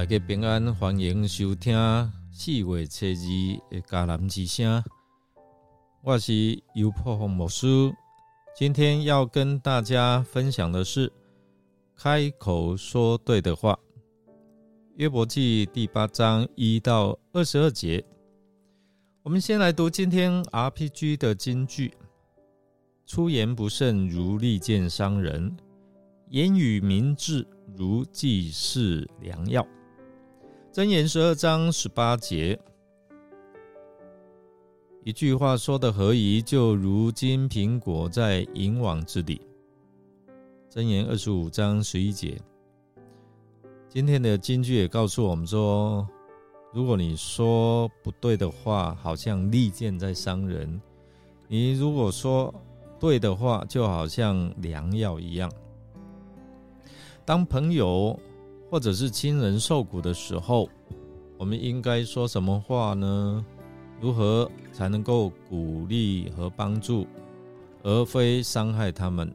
大家平安，欢迎收听四月初二的迦南之声。我是尤破红牧师，今天要跟大家分享的是开口说对的话。约伯记第八章一到二十二节，我们先来读今天 RPG 的金句：出言不慎如利剑伤人，言语明智如济世良药。箴言十二章十八节，一句话说的何宜，就如金苹果在银网之里。箴言二十五章十一节。今天的金句也告诉我们说，如果你说不对的话，好像利剑在伤人；你如果说对的话，就好像良药一样。当朋友或者是亲人受苦的时候，我们应该说什么话呢？如何才能够鼓励和帮助，而非伤害他们？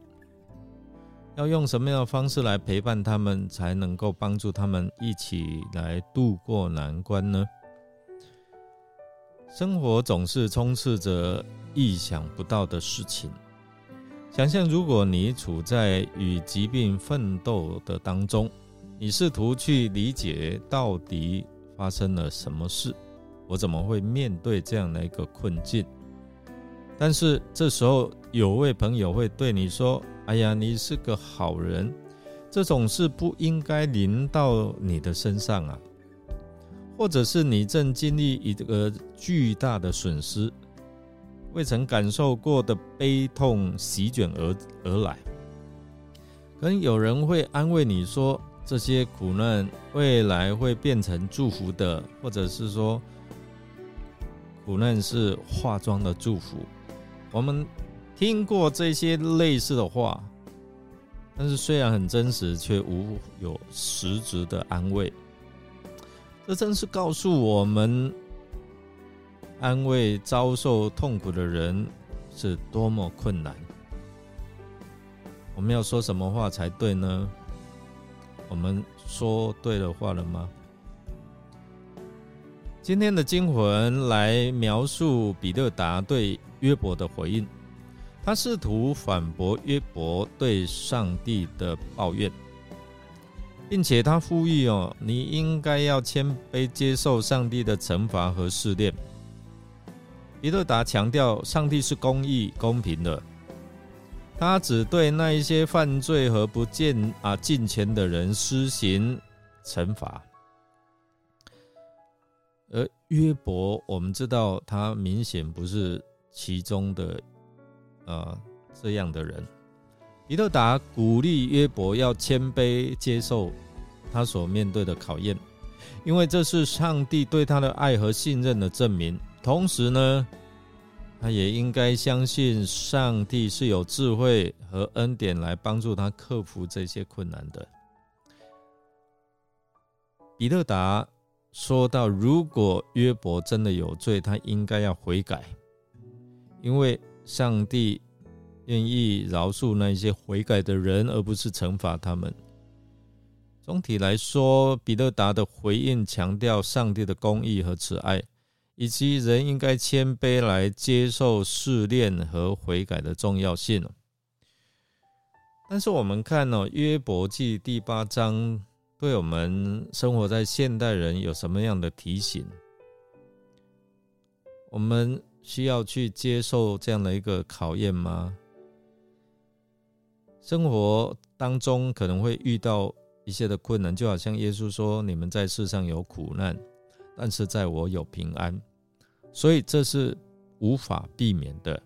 要用什么样的方式来陪伴他们，才能够帮助他们一起来度过难关呢？生活总是充斥着意想不到的事情。想象如果你处在与疾病奋斗的当中，你试图去理解到底发生了什么事，我怎么会面对这样的一个困境？但是这时候有位朋友会对你说。哎呀，你是个好人，这种事不应该临到你的身上啊！或者是你正经历一个巨大的损失，未曾感受过的悲痛席卷而而来，可能有人会安慰你说，这些苦难未来会变成祝福的，或者是说，苦难是化妆的祝福。我们。听过这些类似的话，但是虽然很真实，却无有实质的安慰。这真是告诉我们，安慰遭受痛苦的人是多么困难。我们要说什么话才对呢？我们说对了话了吗？今天的经文来描述彼得达对约伯的回应。他试图反驳约伯对上帝的抱怨，并且他呼吁哦，你应该要谦卑接受上帝的惩罚和试炼。彼得达强调，上帝是公义、公平的，他只对那一些犯罪和不见啊进钱的人施行惩罚。而约伯，我们知道他明显不是其中的。呃，这样的人，比特达鼓励约伯要谦卑接受他所面对的考验，因为这是上帝对他的爱和信任的证明。同时呢，他也应该相信上帝是有智慧和恩典来帮助他克服这些困难的。彼得达说到：“如果约伯真的有罪，他应该要悔改，因为。”上帝愿意饶恕那些悔改的人，而不是惩罚他们。总体来说，彼得达的回应强调上帝的公义和慈爱，以及人应该谦卑来接受试炼和悔改的重要性。但是，我们看哦，《约伯记》第八章对我们生活在现代人有什么样的提醒？我们。需要去接受这样的一个考验吗？生活当中可能会遇到一些的困难，就好像耶稣说：“你们在世上有苦难，但是在我有平安。”所以这是无法避免的。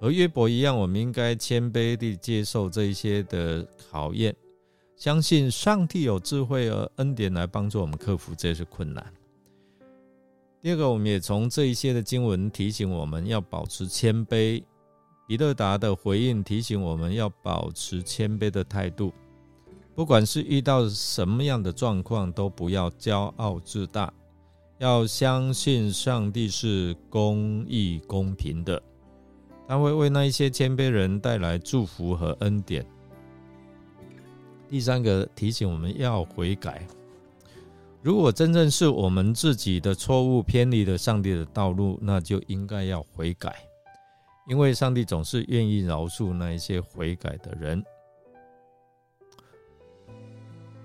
和约伯一样，我们应该谦卑地接受这一些的考验，相信上帝有智慧和恩典来帮助我们克服这些困难。第二个，我们也从这一些的经文提醒我们要保持谦卑。彼得达的回应提醒我们要保持谦卑的态度，不管是遇到什么样的状况，都不要骄傲自大，要相信上帝是公义公平的，他会为那一些谦卑人带来祝福和恩典。第三个提醒我们要悔改。如果真正是我们自己的错误偏离了上帝的道路，那就应该要悔改，因为上帝总是愿意饶恕那一些悔改的人。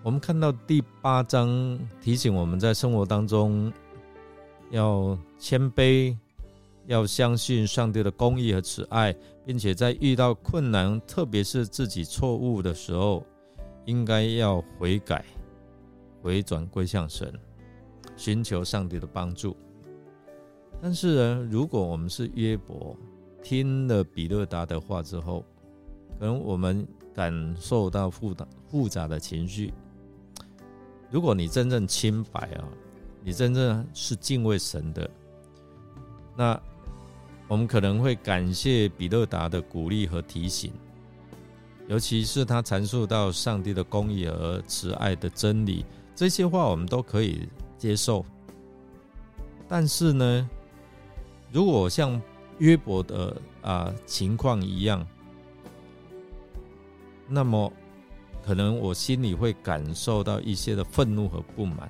我们看到第八章提醒我们在生活当中要谦卑，要相信上帝的公义和慈爱，并且在遇到困难，特别是自己错误的时候，应该要悔改。回转归向神，寻求上帝的帮助。但是呢，如果我们是约伯，听了比勒达的话之后，可能我们感受到复杂复杂的情绪。如果你真正清白啊，你真正是敬畏神的，那我们可能会感谢比勒达的鼓励和提醒，尤其是他阐述到上帝的公义和慈爱的真理。这些话我们都可以接受，但是呢，如果像约伯的啊情况一样，那么可能我心里会感受到一些的愤怒和不满，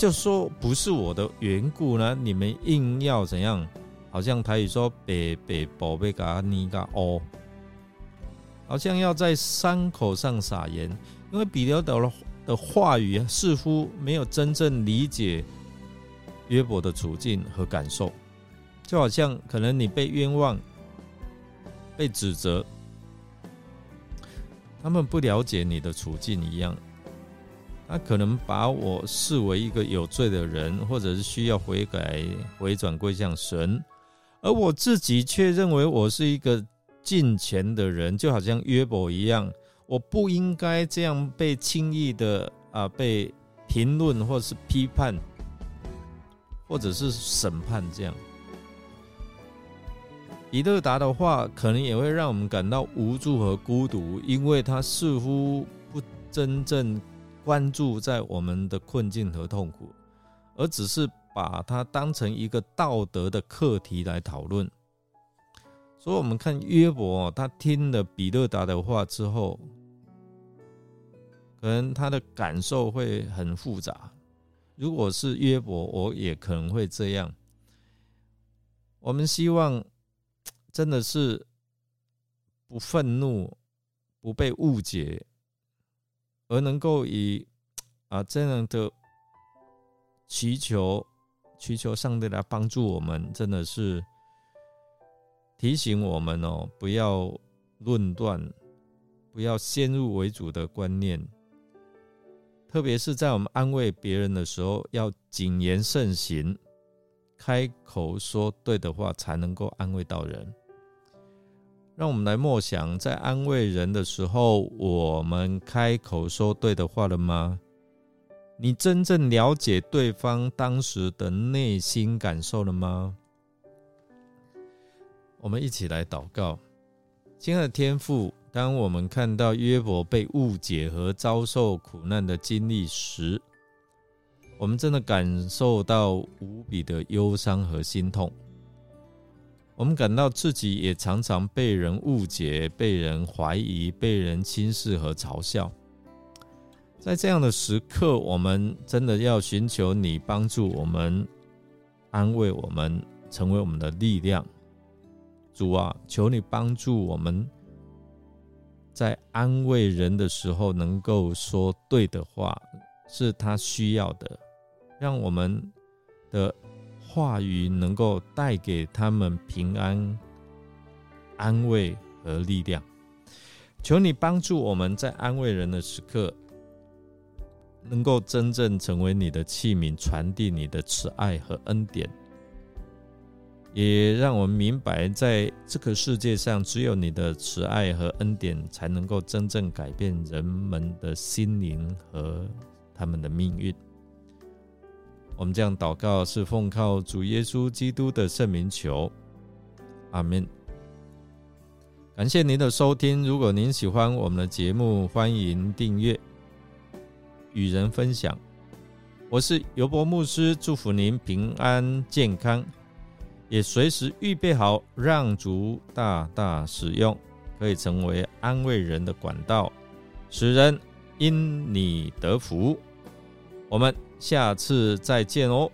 就说不是我的缘故呢，你们硬要怎样？好像台语说“北北宝贝嘎尼嘎哦”，好像要在伤口上撒盐。因为比勒德的话语似乎没有真正理解约伯的处境和感受，就好像可能你被冤枉、被指责，他们不了解你的处境一样。他可能把我视为一个有罪的人，或者是需要悔改、回转归向神，而我自己却认为我是一个敬虔的人，就好像约伯一样。我不应该这样被轻易的啊被评论或是批判，或者是审判这样。以勒达的话可能也会让我们感到无助和孤独，因为他似乎不真正关注在我们的困境和痛苦，而只是把它当成一个道德的课题来讨论。所以，我们看约伯，他听了比勒达的话之后。可能他的感受会很复杂。如果是约伯，我也可能会这样。我们希望真的是不愤怒、不被误解，而能够以啊这样的祈求、祈求上帝来帮助我们，真的是提醒我们哦，不要论断，不要先入为主的观念。特别是在我们安慰别人的时候，要谨言慎行，开口说对的话，才能够安慰到人。让我们来默想，在安慰人的时候，我们开口说对的话了吗？你真正了解对方当时的内心感受了吗？我们一起来祷告，亲爱的天父。当我们看到约伯被误解和遭受苦难的经历时，我们真的感受到无比的忧伤和心痛。我们感到自己也常常被人误解、被人怀疑、被人轻视和嘲笑。在这样的时刻，我们真的要寻求你帮助我们、安慰我们、成为我们的力量。主啊，求你帮助我们。在安慰人的时候，能够说对的话，是他需要的。让我们的话语能够带给他们平安、安慰和力量。求你帮助我们在安慰人的时刻，能够真正成为你的器皿，传递你的慈爱和恩典。也让我们明白，在这个世界上，只有你的慈爱和恩典，才能够真正改变人们的心灵和他们的命运。我们这样祷告，是奉靠主耶稣基督的圣名求，阿门。感谢您的收听。如果您喜欢我们的节目，欢迎订阅、与人分享。我是尤伯牧师，祝福您平安健康。也随时预备好，让主大大使用，可以成为安慰人的管道，使人因你得福。我们下次再见哦。